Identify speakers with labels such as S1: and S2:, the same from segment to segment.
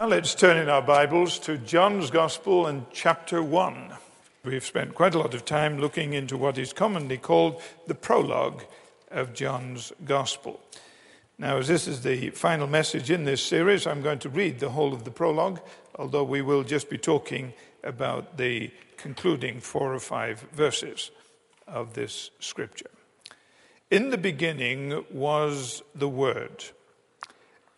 S1: Now let's turn in our Bibles to John's Gospel and chapter 1. We've spent quite a lot of time looking into what is commonly called the prologue of John's Gospel. Now, as this is the final message in this series, I'm going to read the whole of the prologue, although we will just be talking about the concluding four or five verses of this scripture. In the beginning was the Word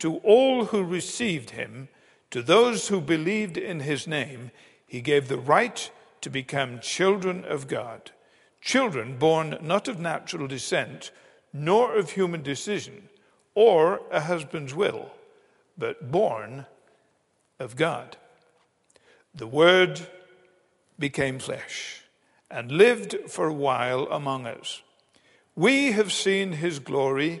S1: to all who received him, to those who believed in his name, he gave the right to become children of God. Children born not of natural descent, nor of human decision, or a husband's will, but born of God. The Word became flesh and lived for a while among us. We have seen his glory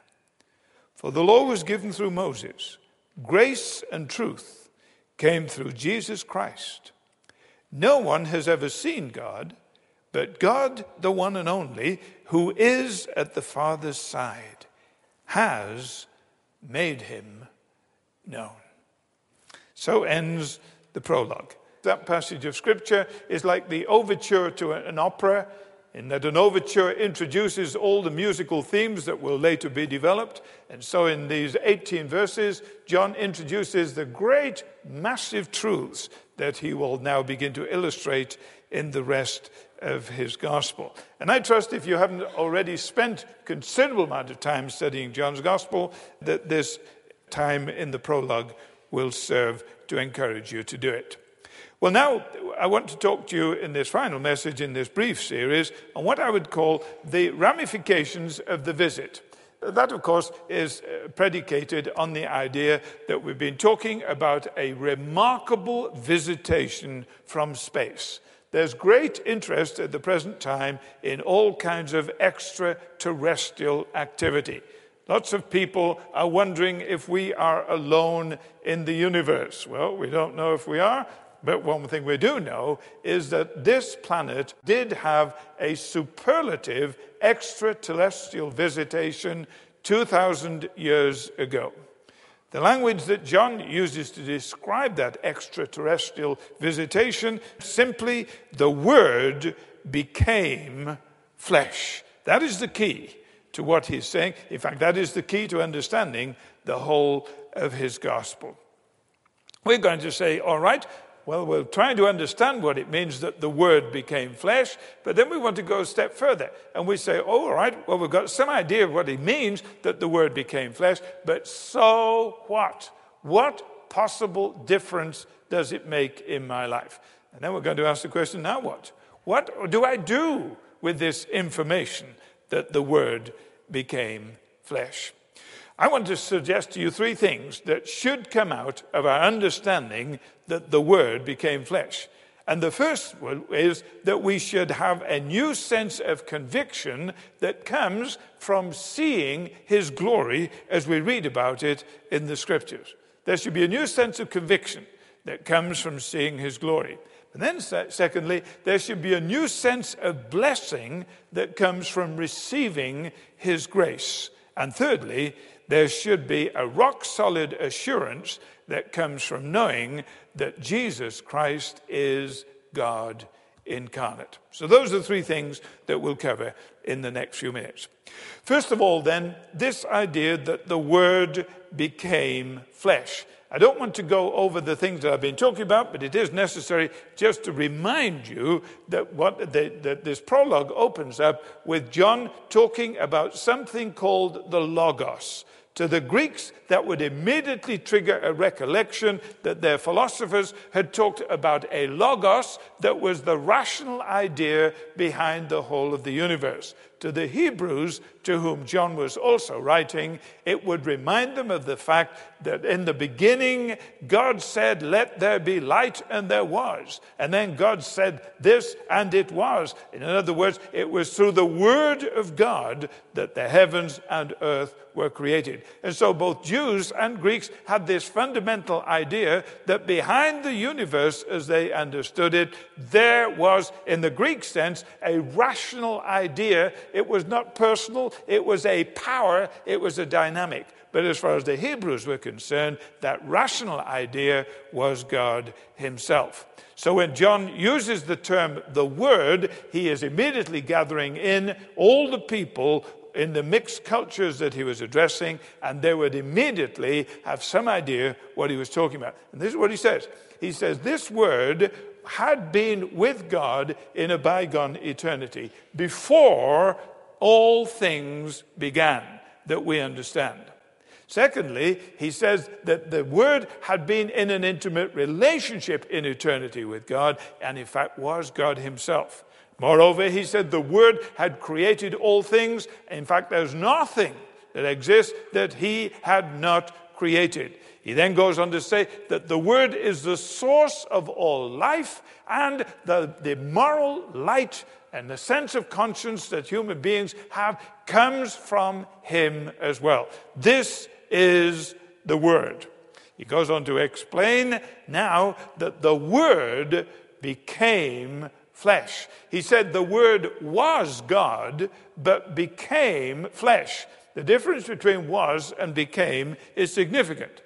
S1: For the law was given through Moses, grace and truth came through Jesus Christ. No one has ever seen God, but God, the one and only, who is at the Father's side, has made him known. So ends the prologue. That passage of Scripture is like the overture to an opera in that an overture introduces all the musical themes that will later be developed. And so, in these 18 verses, John introduces the great, massive truths that he will now begin to illustrate in the rest of his gospel. And I trust if you haven't already spent considerable amount of time studying John's gospel, that this time in the prologue will serve to encourage you to do it. Well, now I want to talk to you in this final message in this brief series on what I would call the ramifications of the visit. That, of course, is uh, predicated on the idea that we've been talking about a remarkable visitation from space. There's great interest at the present time in all kinds of extraterrestrial activity. Lots of people are wondering if we are alone in the universe. Well, we don't know if we are, but one thing we do know is that this planet did have a superlative extraterrestrial visitation 2,000 years ago. The language that John uses to describe that extraterrestrial visitation simply the Word became flesh. That is the key to what he's saying. In fact, that is the key to understanding the whole of his gospel. We're going to say, all right, well, we're trying to understand what it means that the Word became flesh, but then we want to go a step further. And we say, oh, all right, well, we've got some idea of what it means that the Word became flesh, but so what? What possible difference does it make in my life? And then we're going to ask the question now what? What do I do with this information that the Word became flesh? I want to suggest to you three things that should come out of our understanding that the Word became flesh. And the first one is that we should have a new sense of conviction that comes from seeing His glory as we read about it in the Scriptures. There should be a new sense of conviction that comes from seeing His glory. And then, secondly, there should be a new sense of blessing that comes from receiving His grace. And thirdly, there should be a rock solid assurance that comes from knowing that Jesus Christ is God incarnate. So, those are the three things that we'll cover in the next few minutes. First of all, then, this idea that the Word became flesh. I don't want to go over the things that I've been talking about, but it is necessary just to remind you that, what the, that this prologue opens up with John talking about something called the Logos. To the Greeks, that would immediately trigger a recollection that their philosophers had talked about a logos that was the rational idea behind the whole of the universe to the Hebrews, to whom John was also writing, it would remind them of the fact that in the beginning, God said, Let there be light, and there was. And then God said this, and it was. In other words, it was through the Word of God that the heavens and earth were created. And so both Jews and Greeks had this fundamental idea that behind the universe, as they understood it, there was, in the Greek sense, a rational idea it was not personal, it was a power, it was a dynamic. But as far as the Hebrews were concerned, that rational idea was God Himself. So when John uses the term the Word, he is immediately gathering in all the people in the mixed cultures that he was addressing, and they would immediately have some idea what he was talking about. And this is what he says He says, This Word had been with God in a bygone eternity before all things began that we understand. Secondly, he says that the Word had been in an intimate relationship in eternity with God, and in fact was God Himself. Moreover, he said the Word had created all things. In fact, there's nothing that exists that He had not created. He then goes on to say that the Word is the source of all life and the, the moral light and the sense of conscience that human beings have comes from Him as well. This is the Word. He goes on to explain now that the Word became flesh. He said the Word was God, but became flesh. The difference between was and became is significant.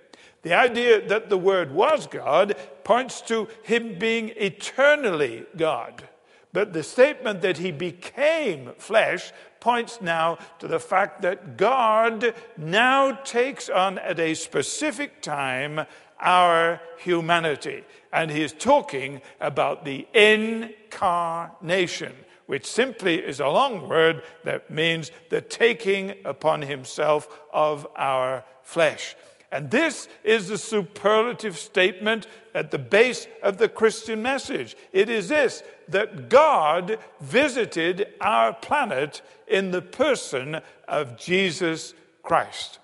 S1: The idea that the Word was God points to Him being eternally God. But the statement that He became flesh points now to the fact that God now takes on at a specific time our humanity. And he is talking about the incarnation which simply is a long word that means the taking upon himself of our flesh. And this is the superlative statement at the base of the Christian message. It is this that God visited our planet in the person of Jesus Christ.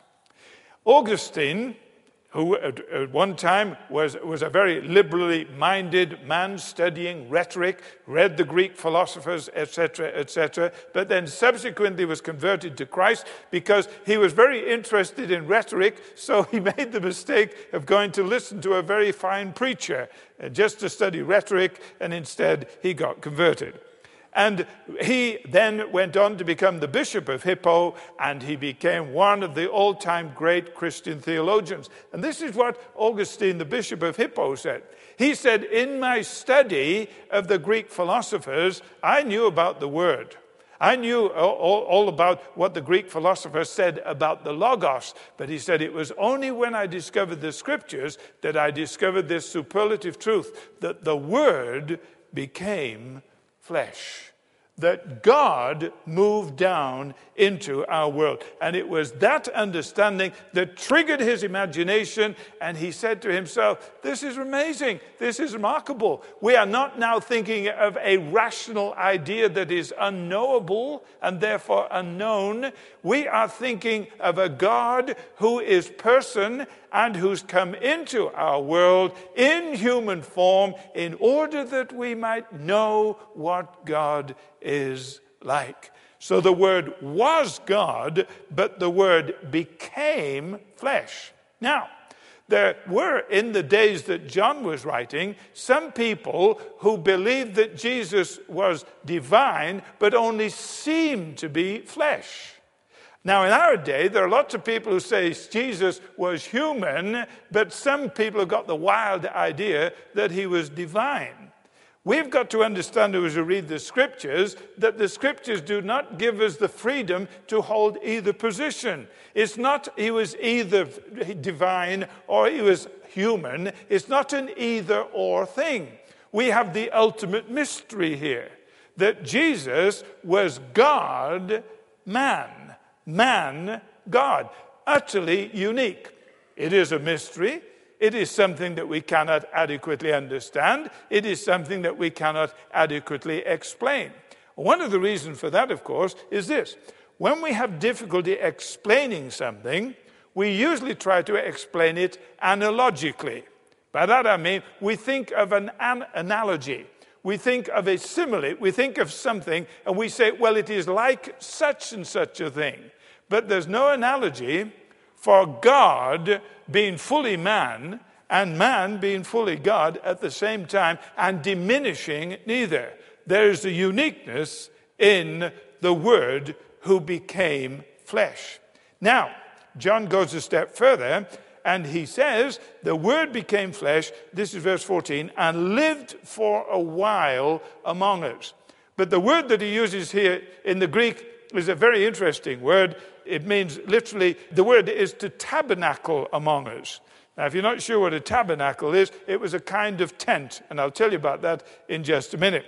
S1: Augustine who at, one time was, was a very liberally minded man studying rhetoric, read the Greek philosophers, etc., etc., but then subsequently was converted to Christ because he was very interested in rhetoric, so he made the mistake of going to listen to a very fine preacher uh, just to study rhetoric, and instead he got converted. And he then went on to become the Bishop of Hippo, and he became one of the all time great Christian theologians. And this is what Augustine, the Bishop of Hippo, said. He said, In my study of the Greek philosophers, I knew about the Word. I knew all, all, about what the Greek philosophers said about the Logos, but he said it was only when I discovered the scriptures that I discovered this superlative truth that the Word became flesh that God moved down into our world. And it was that understanding that triggered his imagination, and he said to himself, This is amazing. This is remarkable. We are not now thinking of a rational idea that is unknowable and therefore unknown. We are thinking of a God who is person and who's come into our world in human form in order that we might know what God is like. So the Word was God, but the Word became flesh. Now, there were, in the days that John was writing, some people who believed that Jesus was divine, but only seemed to be flesh. Now, in our day, there are lots of people who say Jesus was human, but some people have got the wild idea that he was divine. We've got to understand as we read the scriptures that the scriptures do not give us the freedom to hold either position. It's not he was either divine or he was human. It's not an either or thing. We have the ultimate mystery here that Jesus was God, man man, God. Utterly unique. It is a mystery. It is something that we cannot adequately understand. It is something that we cannot adequately explain. One of the reasons for that, of course, is this. When we have difficulty explaining something, we usually try to explain it analogically. By that I mean, we think of an, an analogy. We think of a simile. We think of something and we say, well, it is like such and such a thing. But there's no analogy for God being fully man and man being fully God at the same time and diminishing neither. There's a uniqueness in the Word who became flesh. Now, John goes a step further and he says, The Word became flesh, this is verse 14, and lived for a while among us. But the word that he uses here in the Greek is a very interesting word. It means literally, the word is to tabernacle among us. Now, if you're not sure what a tabernacle is, it was a kind of tent, and I'll tell you about that in just a minute.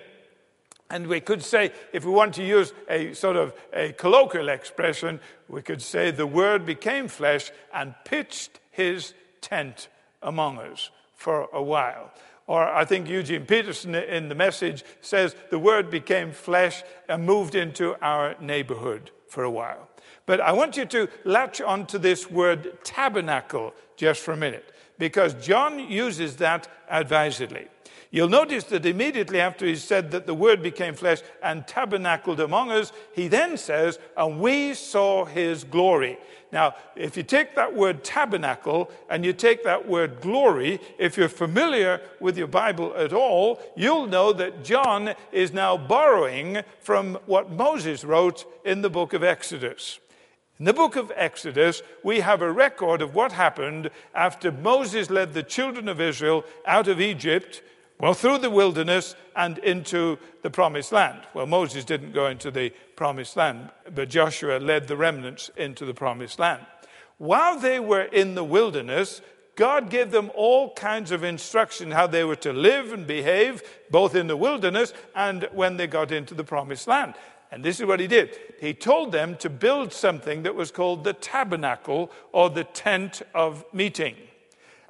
S1: And we could say, if we want to use a sort of a colloquial expression, we could say the word became flesh and pitched his tent among us for a while. Or I think Eugene Peterson in the message says the word became flesh and moved into our neighborhood for a while. But I want you to latch on to this word tabernacle just for a minute, because John uses that advisedly. You'll notice that immediately after he said that the Word became flesh and tabernacled among us, he then says, and we saw his glory. Now, if you take that word tabernacle and you take that word glory, if you're familiar with your Bible at all, you'll know that John is now borrowing from what Moses wrote in the book of Exodus. In the book of Exodus, we have a record of what happened after Moses led the children of Israel out of Egypt well, through the wilderness and into the promised land. Well, Moses didn't go into the promised land, but Joshua led the remnants into the promised land. While they were in the wilderness, God gave them all kinds of instruction how they were to live and behave, both in the wilderness and when they got into the promised land. And this is what he did. He told them to build something that was called the tabernacle or the tent of meeting.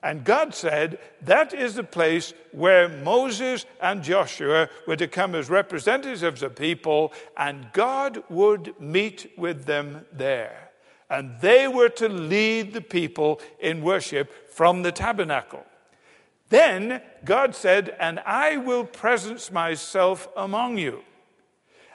S1: And God said, That is the place where Moses and Joshua were to come as representatives of the people, and God would meet with them there. And they were to lead the people in worship from the tabernacle. Then God said, And I will presence myself among you.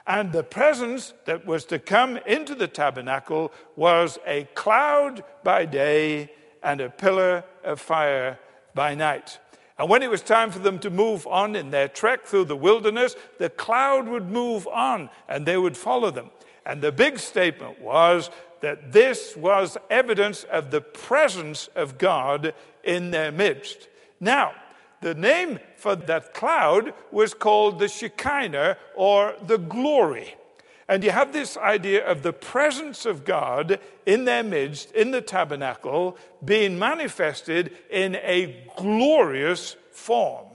S1: And the presence that was to come into the tabernacle was a cloud by day and a pillar of fire by night. And when it was time for them to move on in their trek through the wilderness, the cloud would move on and they would follow them. And the big statement was that this was evidence of the presence of God in their midst. Now, the name for that cloud was called the Shekinah or the glory. And you have this idea of the presence of God in their midst, in the tabernacle, being manifested in a glorious form.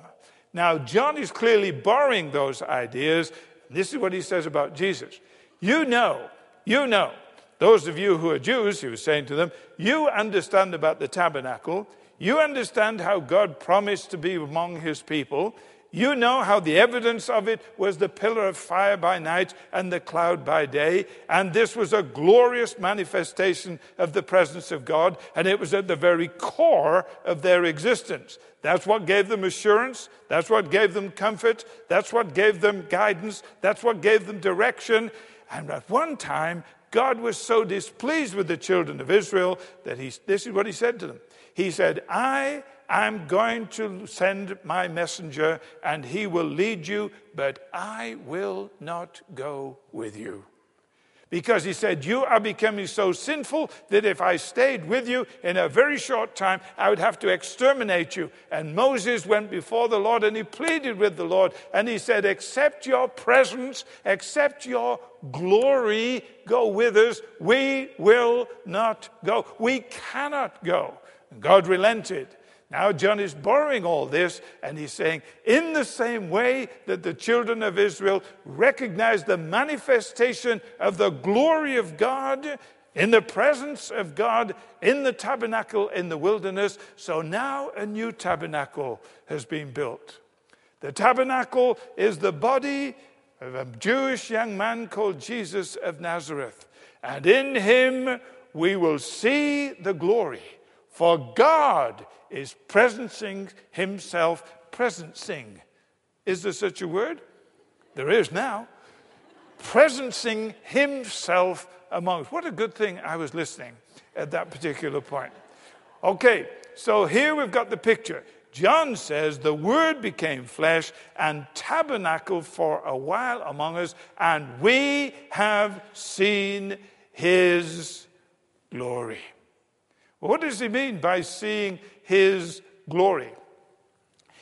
S1: Now, John is clearly borrowing those ideas. This is what he says about Jesus. You know, you know, those of you who are Jews, he was saying to them, you understand about the tabernacle. You understand how God promised to be among his people. You know how the evidence of it was the pillar of fire by night and the cloud by day. And this was a glorious manifestation of the presence of God. And it was at the very core of their existence. That's what gave them assurance. That's what gave them comfort. That's what gave them guidance. That's what gave them direction. And at one time, God was so displeased with the children of Israel that he, this is what he said to them. He said, I am going to send my messenger and he will lead you, but I will not go with you. Because he said, You are becoming so sinful that if I stayed with you in a very short time, I would have to exterminate you. And Moses went before the Lord and he pleaded with the Lord. And he said, Accept your presence, accept your glory, go with us. We will not go. We cannot go. And God relented. Now, John is borrowing all this and he's saying, in the same way that the children of Israel recognized the manifestation of the glory of God in the presence of God in the tabernacle in the wilderness, so now a new tabernacle has been built. The tabernacle is the body of a Jewish young man called Jesus of Nazareth. And in him we will see the glory. For God is presencing himself, presencing. Is there such a word? There is now. Presencing himself among us. What a good thing I was listening at that particular point. Okay, so here we've got the picture. John says the Word became flesh and tabernacled for a while among us, and we have seen his glory. What does he mean by seeing his glory?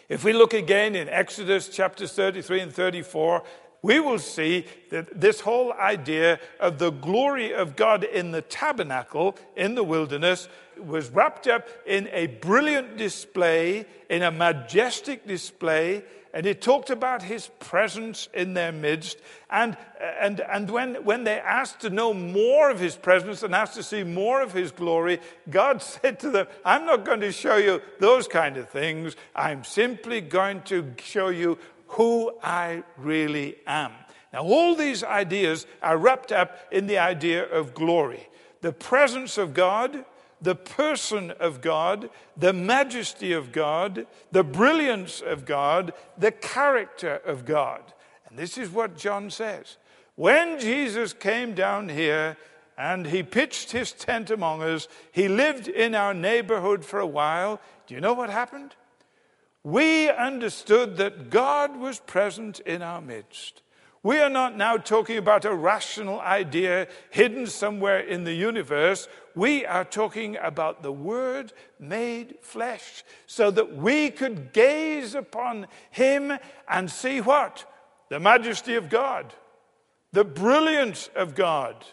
S1: If we look again in Exodus chapters 33 and 34, we will see that this whole idea of the glory of God in the tabernacle in the wilderness was wrapped up in a brilliant display, in a majestic display and he talked about his presence in their midst. And, and, and when, when they asked to know more of his presence and asked to see more of his glory, God said to them, I'm not going to show you those kind of things. I'm simply going to show you who I really am. Now, all these ideas are wrapped up in the idea of glory. The presence of God, the person of God, the majesty of God, the brilliance of God, the character of God. And this is what John says. When Jesus came down here and he pitched his tent among us, he lived in our neighborhood for a while. Do you know what happened? We understood that God was present in our midst. We are not now talking about a rational idea hidden somewhere in the universe. We are talking about the Word made flesh so that we could gaze upon Him and see what? The majesty of God, the brilliance of God.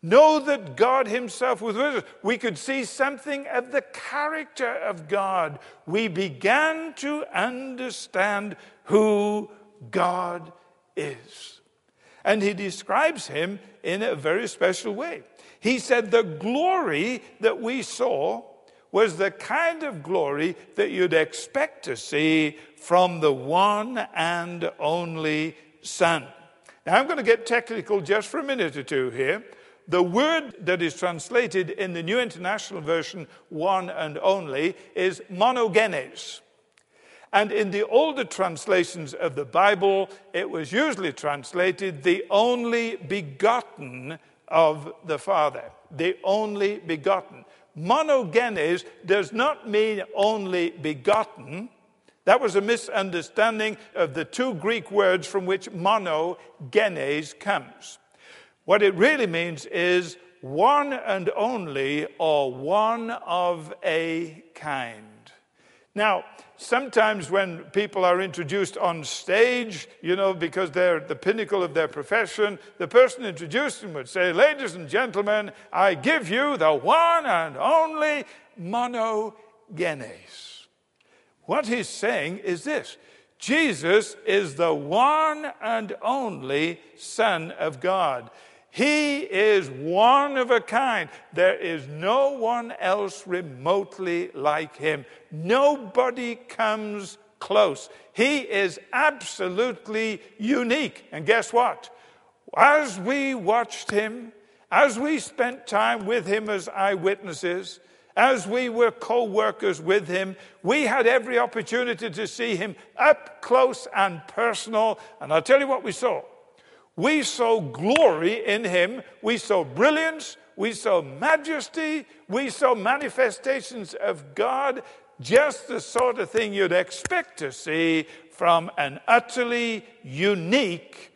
S1: Know that God Himself was with us. We could see something of the character of God. We began to understand who God is. And he describes him in a very special way. He said, The glory that we saw was the kind of glory that you'd expect to see from the one and only Son. Now, I'm going to get technical just for a minute or two here. The word that is translated in the New International Version, one and only, is monogenes. And in the older translations of the Bible, it was usually translated the only begotten of the Father. The only begotten. Monogenes does not mean only begotten. That was a misunderstanding of the two Greek words from which monogenes comes. What it really means is one and only, or one of a kind. Now, sometimes when people are introduced on stage, you know, because they're the pinnacle of their profession, the person introducing would say, Ladies and gentlemen, I give you the one and only monogenes. What he's saying is this Jesus is the one and only Son of God. He is one of a kind. There is no one else remotely like him. Nobody comes close. He is absolutely unique. And guess what? As we watched him, as we spent time with him as eyewitnesses, as we were co workers with him, we had every opportunity to see him up close and personal. And I'll tell you what we saw. We saw glory in him. We saw brilliance. we saw majesty, we saw manifestations of God, just the sort of thing you'd expect to see from an utterly unique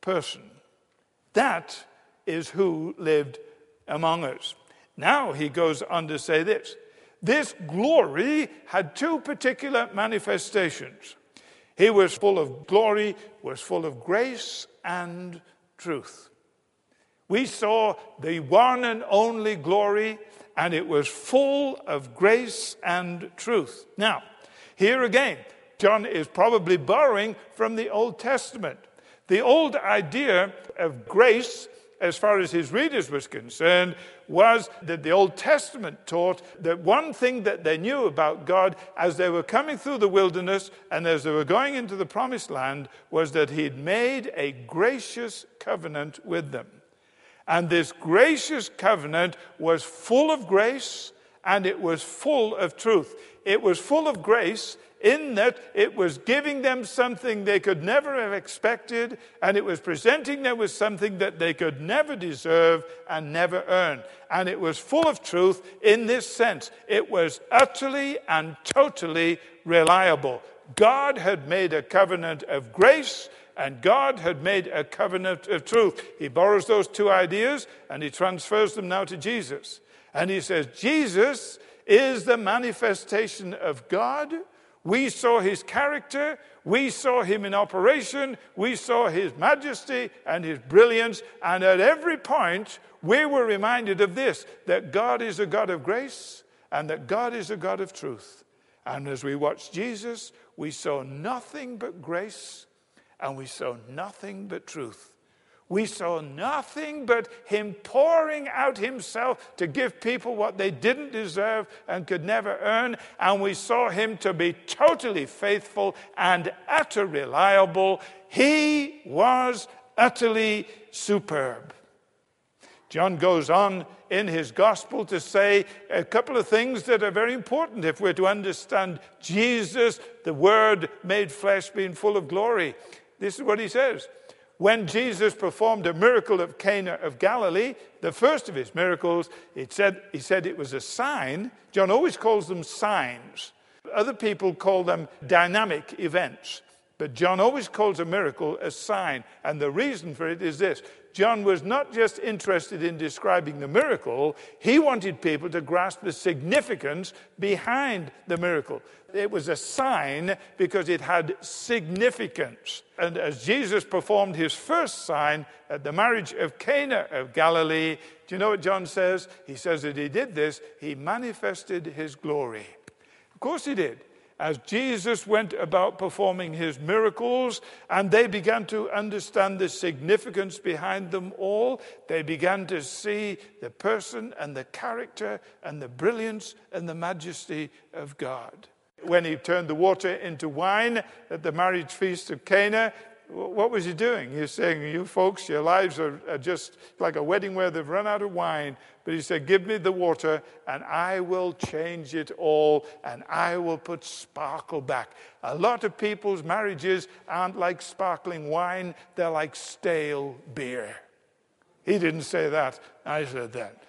S1: person. That is who lived among us. Now he goes on to say this this glory had two particular manifestations. He was full of glory, was full of grace and truth. We saw the one and only glory, and it was full of grace and truth. Now, here again, John is probably borrowing from the Old Testament. The old idea of grace as far as his readers was concerned, was that the Old Testament taught that one thing that they knew about God as they were coming through the wilderness and as they were going into the promised land was that he'd made a gracious covenant with them. And this gracious covenant was full of grace and it was full of truth. It was full of grace in that it was giving them something they could never have expected, and it was presenting them with something that they could never deserve and never earn. And it was full of truth in this sense it was utterly and totally reliable. God had made a covenant of grace. And God had made a covenant of truth. He borrows those two ideas and he transfers them now to Jesus. And he says, Jesus is the manifestation of God we saw his character, we saw him in operation, we saw his majesty and his brilliance, and at every point we were reminded of this that God is a God of grace and that God is a God of truth. And as we watched Jesus, we saw nothing but grace and we saw nothing but truth we saw nothing but him pouring out himself to give people what they didn't deserve and could never earn. And we saw him to be totally faithful and utter reliable. He was utterly superb. John goes on in his gospel to say a couple of things that are very important if we're to understand Jesus, the Word made flesh, being full of glory. This is what he says when Jesus performed a miracle of Cana of Galilee, the first of his miracles, it said, he said it was a sign. John always calls them signs. Other people call them dynamic events. But John always calls a miracle a sign. And the reason for it is this John was not just interested in describing the miracle, he wanted people to grasp the significance behind the miracle. It was a sign because it had significance. And as Jesus performed his first sign at the marriage of Cana of Galilee, do you know what John says? He says that he did this, he manifested his glory. Of course, he did as Jesus went about performing his miracles and they began to understand the significance behind them all, they began to see the person and the character and the brilliance and the majesty of God. When he turned the water into wine at the marriage feast of Cana, what was he doing? He was saying, You folks, your lives are, are, just like a wedding where they've run out of wine. But he said, Give me the water, and I will change it all, and I will put sparkle back. A lot of people's marriages aren't like sparkling wine, they're like stale beer. He didn't say that, I said that.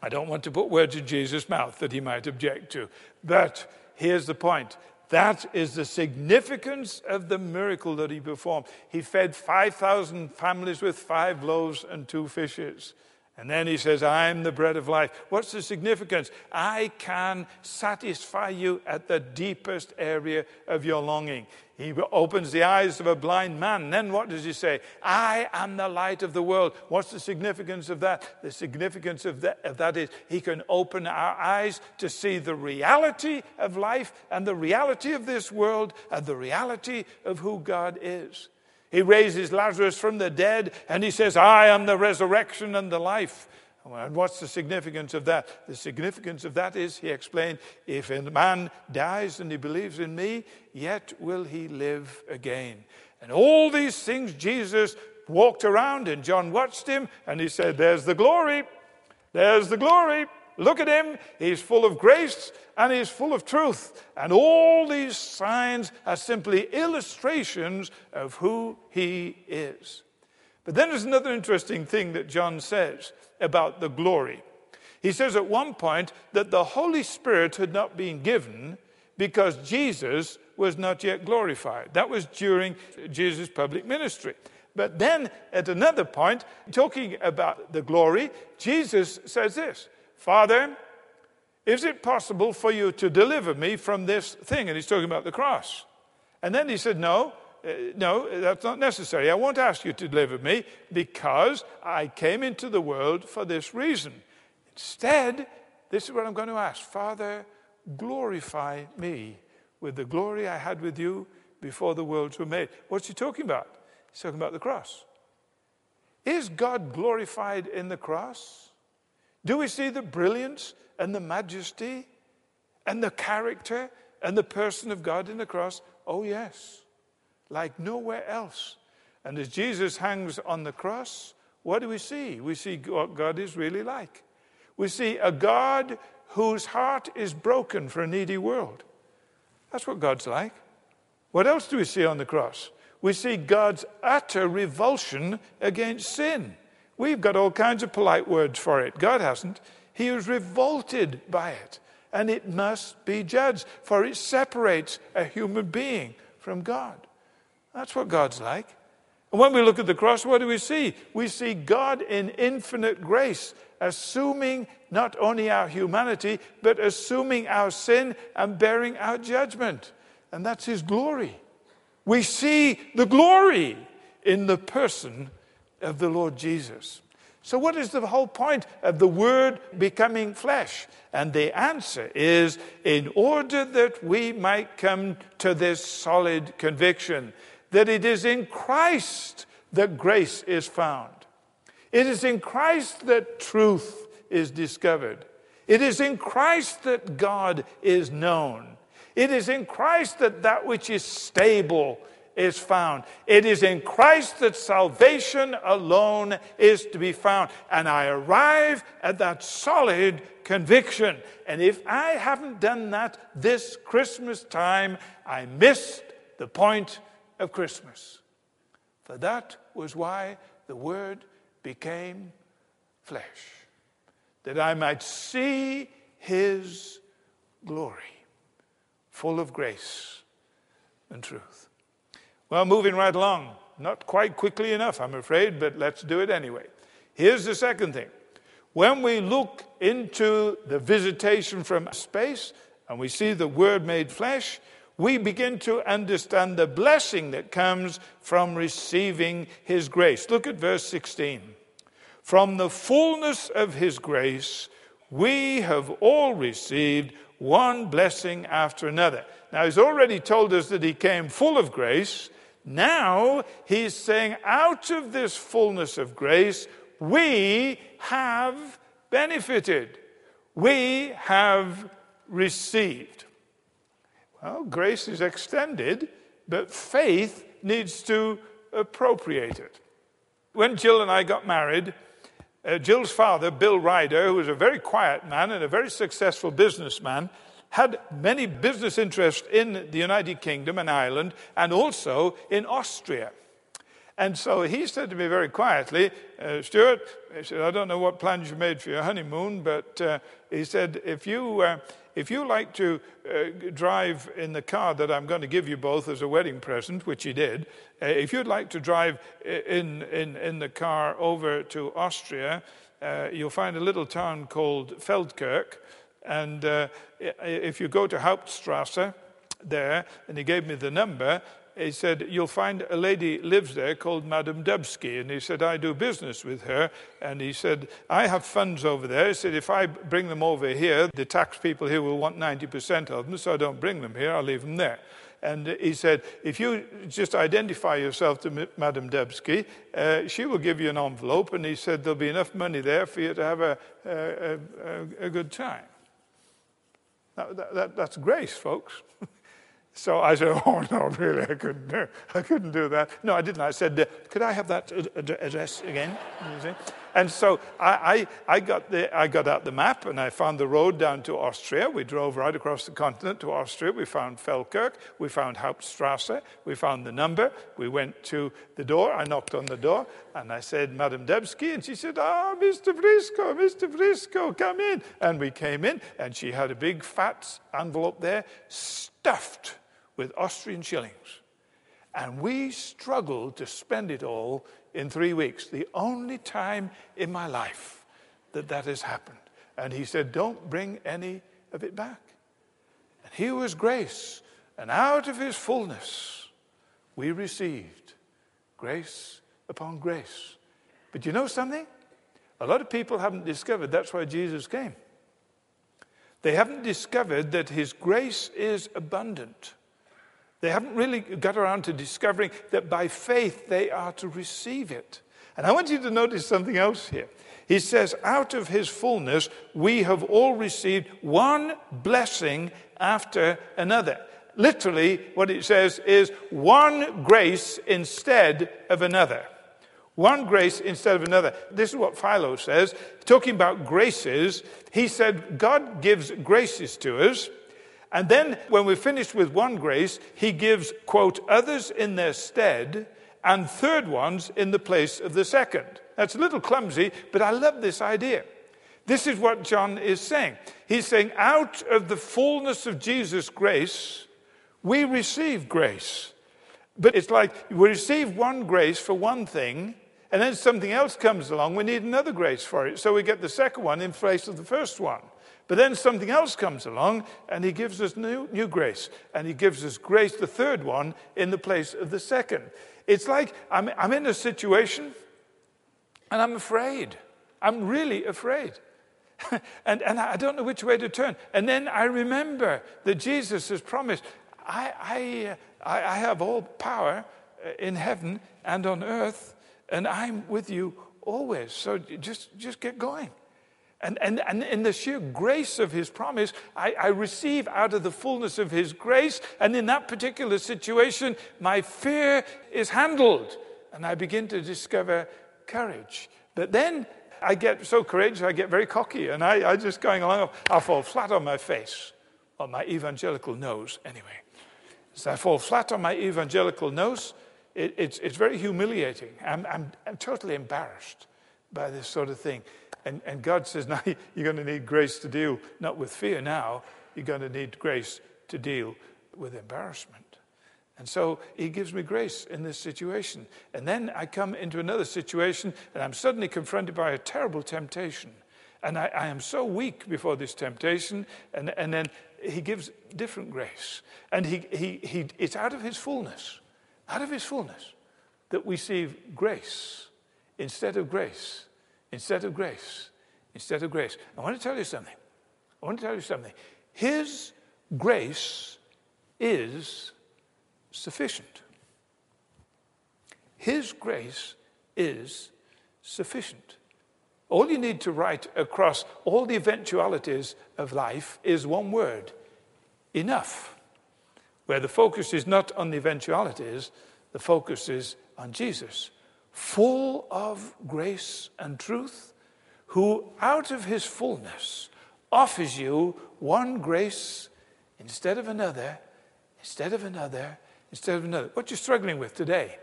S1: I don't want to put words in Jesus' mouth that he might object to. But here's the point that is the significance of the miracle that he performed. He fed 5,000 families with five loaves and two fishes. And then he says, I'm the bread of life. What's the significance? I can satisfy you at the deepest area of your longing. He opens the eyes of a blind man. Then what does he say? I am the light of the world. What's the significance of that? The significance of that, of that is he can open our eyes to see the reality of life and the reality of this world and the reality of who God is. He raises Lazarus from the dead and he says, I am the resurrection and the life. And what's the significance of that? The significance of that is, he explained, if a man dies and he believes in me, yet will he live again. And all these things Jesus walked around and John watched him and he said, There's the glory. There's the glory. Look at him. He's full of grace and he's full of truth. And all these signs are simply illustrations of who he is. But then there's another interesting thing that John says about the glory. He says at one point that the Holy Spirit had not been given because Jesus was not yet glorified. That was during Jesus' public ministry. But then at another point, talking about the glory, Jesus says this Father, is it possible for you to deliver me from this thing? And he's talking about the cross. And then he said, No, uh, no, that's not necessary. I won't ask you to deliver me because I came into the world for this reason. Instead, this is what I'm going to ask Father, glorify me with the glory I had with you before the worlds were made. What's he talking about? He's talking about the cross. Is God glorified in the cross? Do we see the brilliance and the majesty and the character and the person of God in the cross? Oh, yes like nowhere else. And as Jesus hangs on the cross, what do we see? We see what God is really like. We see a God whose heart is broken for a needy world. That's what God's like. What else do we see on the cross? We see God's utter revulsion against sin. We've got all kinds of polite words for it. God hasn't. He was revolted by it. And it must be judged, for it separates a human being from God. That's what God's like. And when we look at the cross, what do we see? We see God in infinite grace, assuming not only our humanity, but assuming our sin and bearing our judgment. And that's His glory. We see the glory in the person of the Lord Jesus. So, what is the whole point of the Word becoming flesh? And the answer is in order that we might come to this solid conviction that it is in Christ that grace is found. It is in Christ that truth is discovered. It is in Christ that God is known. It is in Christ that that which is stable is found. It is in Christ that salvation alone is to be found. And I arrive at that solid conviction. And if I haven't done that this Christmas time, I missed the point of Christmas. For that was why the Word became flesh, that I might see His glory, full of grace and truth. Well, moving right along, not quite quickly enough, I'm afraid, but let's do it anyway. Here's the second thing. When we look into the visitation from space and we see the Word made flesh, we begin to understand the blessing that comes from receiving His grace. Look at verse 16. From the fullness of His grace, we have all received one blessing after another. Now, He's already told us that He came full of grace. Now, He's saying, out of this fullness of grace, we have benefited. We have received. Well, grace is extended, but faith needs to appropriate it. When Jill and I got married, uh, Jill's father, Bill Ryder, who was a very quiet man and a very successful businessman, had many business interests in the United Kingdom and Ireland and also in Austria. And so he said to me very quietly, uh, Stuart, he said, I don't know what plans you made for your honeymoon, but uh, he said, if you, uh, if you like to uh, drive in the car that I'm going to give you both as a wedding present, which he did, uh, if you'd like to drive in, in, in the car over to Austria, uh, you'll find a little town called Feldkirch. And uh, if you go to Hauptstrasse there, and he gave me the number, he said, You'll find a lady lives there called Madame Dubsky. And he said, I do business with her. And he said, I have funds over there. He said, If I bring them over here, the tax people here will want 90% of them, so I don't bring them here, I'll leave them there. And he said, if you just identify yourself to Madame Dubsky, uh, she will give you an envelope. And he said, there'll be enough money there for you to have a, a, a, a good time. That, that, that's grace, folks. So I said, "Oh no, really, I couldn't I couldn't do that." No, I didn't. I said, "Could I have that address again?" And so I, I, I, got the, I got out the map and I found the road down to Austria. We drove right across the continent to Austria. We found Feldkirch. We found Hauptstrasse. We found the number. We went to the door. I knocked on the door and I said, Madam Dubsky. And she said, ah, Oh, Mr. Briscoe, Mr. Briscoe, come in. And we came in and she had a big fat envelope there stuffed with Austrian shillings. And we struggled to spend it all in three weeks, the only time in my life that that has happened. And he said, Don't bring any of it back. And here was grace. And out of his fullness, we received grace upon grace. But you know something? A lot of people haven't discovered that's why Jesus came. They haven't discovered that his grace is abundant. They haven't really got around to discovering that by faith they are to receive it. And I want you to notice something else here. He says, Out of his fullness, we have all received one blessing after another. Literally, what it says is one grace instead of another. One grace instead of another. This is what Philo says. Talking about graces, he said, God gives graces to us. And then when we're finished with one grace, he gives, quote, others in their stead and third ones in the place of the second. That's a little clumsy, but I love this idea. This is what John is saying. He's saying, out of the fullness of Jesus' grace, we receive grace. But it's like we receive one grace for one thing, and then something else comes along, we need another grace for it. So we get the second one in place of the first one. But then something else comes along and he gives us new, new grace. And he gives us grace, the third one, in the place of the second. It's like I'm, I'm in a situation and I'm afraid. I'm really afraid. and, and I don't know which way to turn. And then I remember that Jesus has promised, I, I, uh, I have all power uh, in heaven and on earth, and I'm with you always. So just, just get going. And, and, and in the sheer grace of his promise, I, I receive out of the fullness of his grace. And in that particular situation, my fear is handled. And I begin to discover courage. But then I get so courageous, I get very cocky. And I, I just going along, I fall flat on my face, on my evangelical nose, anyway. So I fall flat on my evangelical nose. It, it's, it's very humiliating. I'm, I'm, I'm totally embarrassed by this sort of thing. And, and God says, now you're going to need grace to deal, not with fear now, you're going to need grace to deal with embarrassment. And so he gives me grace in this situation. And then I come into another situation and I'm suddenly confronted by a terrible temptation. And I, I am so weak before this temptation. And, and then he gives different grace. And he, he, he, it's out of his fullness, out of his fullness, that we see grace instead of grace instead of grace. Instead of grace. I want to tell you something. I want to tell you something. His grace is sufficient. His grace is sufficient. All you need to write across all the eventualities of life is one word enough. Where the focus is not on the eventualities, the focus is on Jesus full of grace and truth, who out of his fullness offers you one grace instead of another, instead of another, instead of another. What you're struggling with today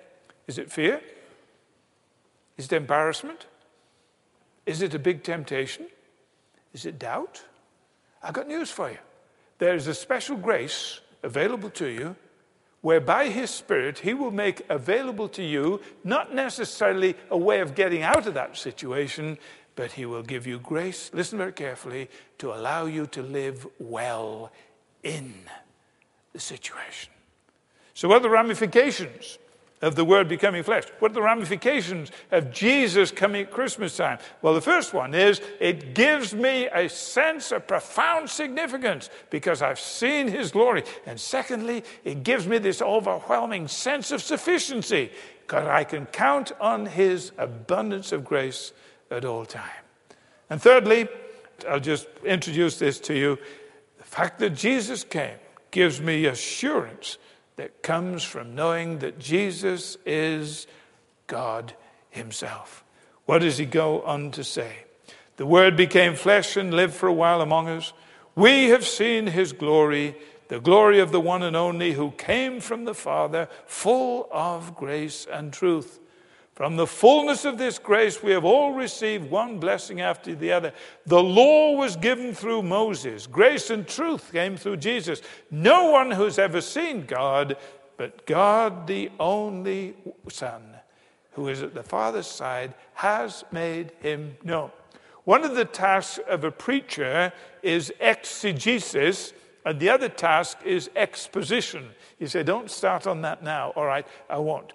S1: is it fear? Is it embarrassment? Is it a big temptation? Is it doubt? I've got news for you. There is a special grace available to you whereby His Spirit He will make available to you not necessarily a way of getting out of that situation, but He will give you grace, listen very carefully, to allow you to live well in the situation. So, what are the ramifications? Of the Word becoming flesh? What are the ramifications of Jesus coming at Christmas time? Well, the first one is it gives me a sense of profound significance because I've seen His glory. And secondly, it gives me this overwhelming sense of sufficiency because I can count on His abundance of grace at all times. And thirdly, I'll just introduce this to you. The fact that Jesus came gives me assurance that comes from knowing that Jesus is God Himself. What does he go on to say? The Word became flesh and lived for a while among us. We have seen his glory, the glory of the one and only who came from the Father, full of grace and truth. From the fullness of this grace, we have all received one blessing after the other. The law was given through Moses, grace and truth came through Jesus. No one who's ever seen God, but God, the only Son, who is at the Father's side, has made him known. One of the tasks of a preacher is exegesis, and the other task is exposition. You say, don't start on that now. All right, I won't.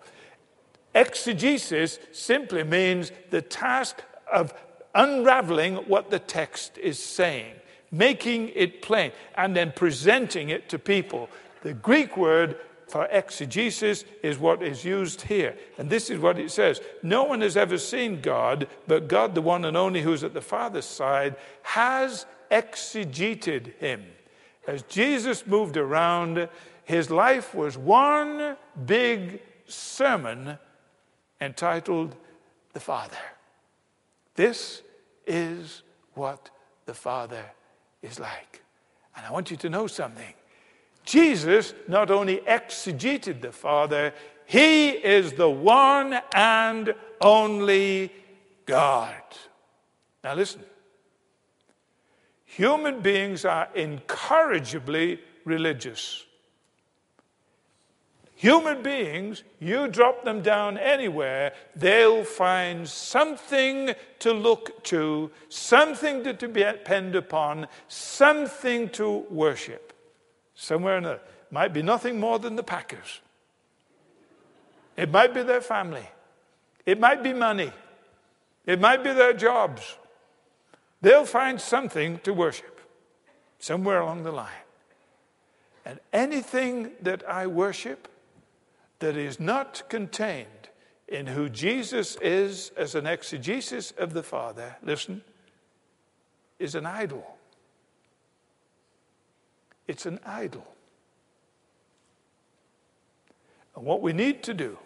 S1: Exegesis simply means the task of unraveling what the text is saying, making it plain, and then presenting it to people. The Greek word for exegesis is what is used here. And this is what it says No one has ever seen God, but God, the one and only who is at the Father's side, has exegeted him. As Jesus moved around, his life was one big sermon entitled The Father. This is what the Father is like. And I want you to know something. Jesus not only exegeted the Father, he is the one and only God. Now listen. Human beings are incorrigibly religious. Human beings, you drop them down anywhere, they'll find something to look to, something to depend upon, something to worship. Somewhere in another. Might be nothing more than the Packers. It might be their family. It might be money. It might be their jobs. They'll find something to worship somewhere along the line. And anything that I worship, that is not contained in who Jesus is as an exegesis of the Father, listen, is an idol. It's an idol. And what we need to do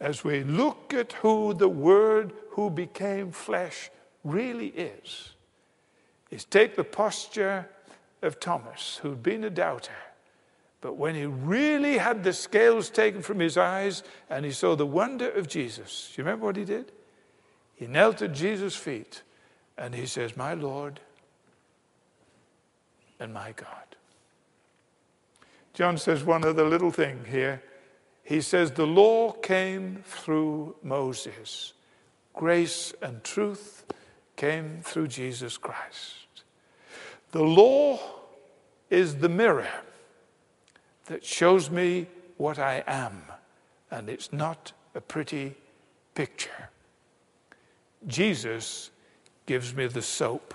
S1: as we look at who the Word who became flesh really is, is take the posture of Thomas, who'd been a doubter but when he really had the scales taken from his eyes and he saw the wonder of Jesus, do you remember what he did? He knelt at Jesus' feet and he says, My Lord and my God. John says one other little thing here. He says, The law came through Moses, grace and truth came through Jesus Christ. The law is the mirror that shows me what I am, and it's not a pretty picture. Jesus gives me the soap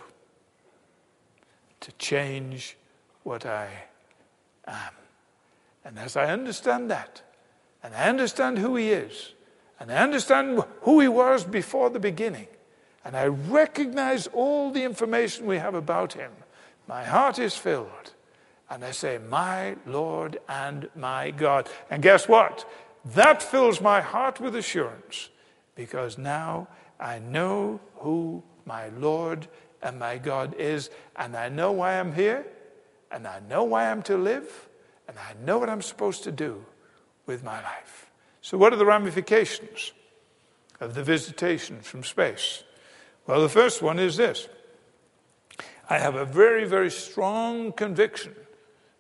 S1: to change what I am. And as I understand that, and I understand who He is, and I understand who He was before the beginning, and I recognize all the information we have about Him, my heart is filled and I say, My Lord and my God. And guess what? That fills my heart with assurance because now I know who my Lord and my God is, and I know why I'm here, and I know why I'm to live, and I know what I'm supposed to do with my life. So, what are the ramifications of the visitation from space? Well, the first one is this I have a very, very strong conviction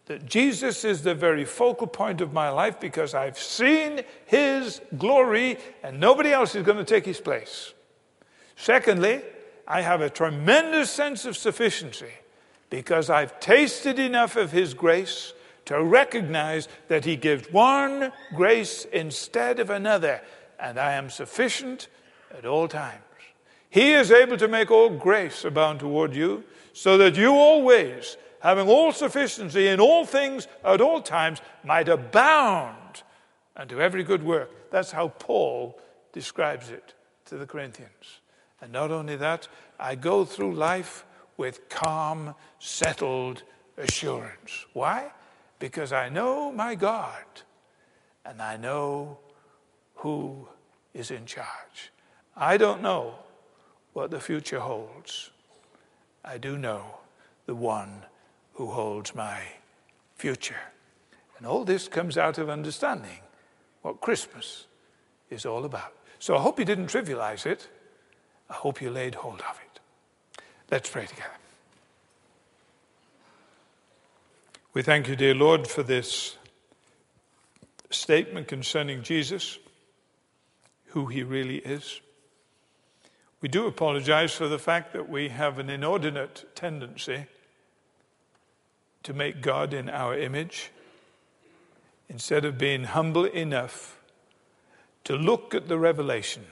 S1: that Jesus is the very focal point of my life because I've seen his glory and nobody else is going to take his place. Secondly, I have a tremendous sense of sufficiency because I've tasted enough of his grace to recognize that he gives one grace instead of another, and I am sufficient at all times. He is able to make all grace abound toward you, so that you always having all sufficiency in all things at all times, might abound unto every good work. That's how Paul describes it to the Corinthians. And not only that, I go through life with calm, settled assurance. Why? Because I know my God and I know who is in charge. I don't know what the future holds. I do know the one who holds my future. And all this comes out of understanding what Christmas is all about. So I hope you didn't trivialize it. I hope you laid hold of it. Let's pray together. We thank you, dear Lord, for this statement concerning Jesus, who he really is. We do apologize for the fact that we have an inordinate tendency to make God in our image instead of being humble enough to look at the revelation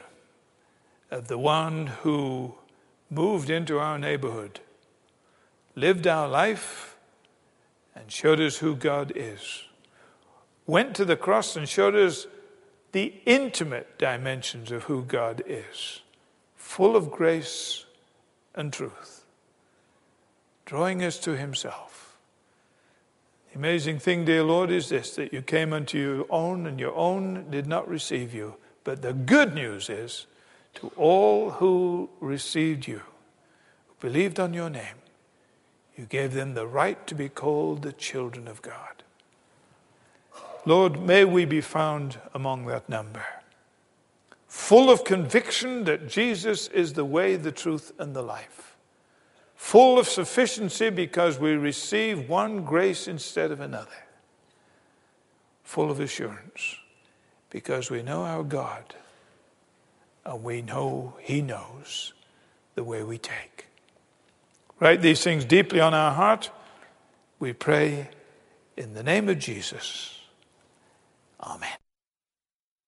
S1: of the one who moved into our neighborhood, lived our life, and showed us who God is, went to the cross and showed us the intimate dimensions of who God is full of grace and truth, drawing us to Himself. The amazing thing, dear Lord, is this that you came unto your own, and your own did not receive you. But the good news is to all who received you, who believed on your name, you gave them the right to be called the children of God. Lord, may we be found among that number full of conviction that Jesus is the way, the truth, and the life. Full of sufficiency because we receive one grace instead of another. Full of assurance because we know our God and we know He knows the way we take. Write these things deeply on our heart. We pray in the name of Jesus. Amen.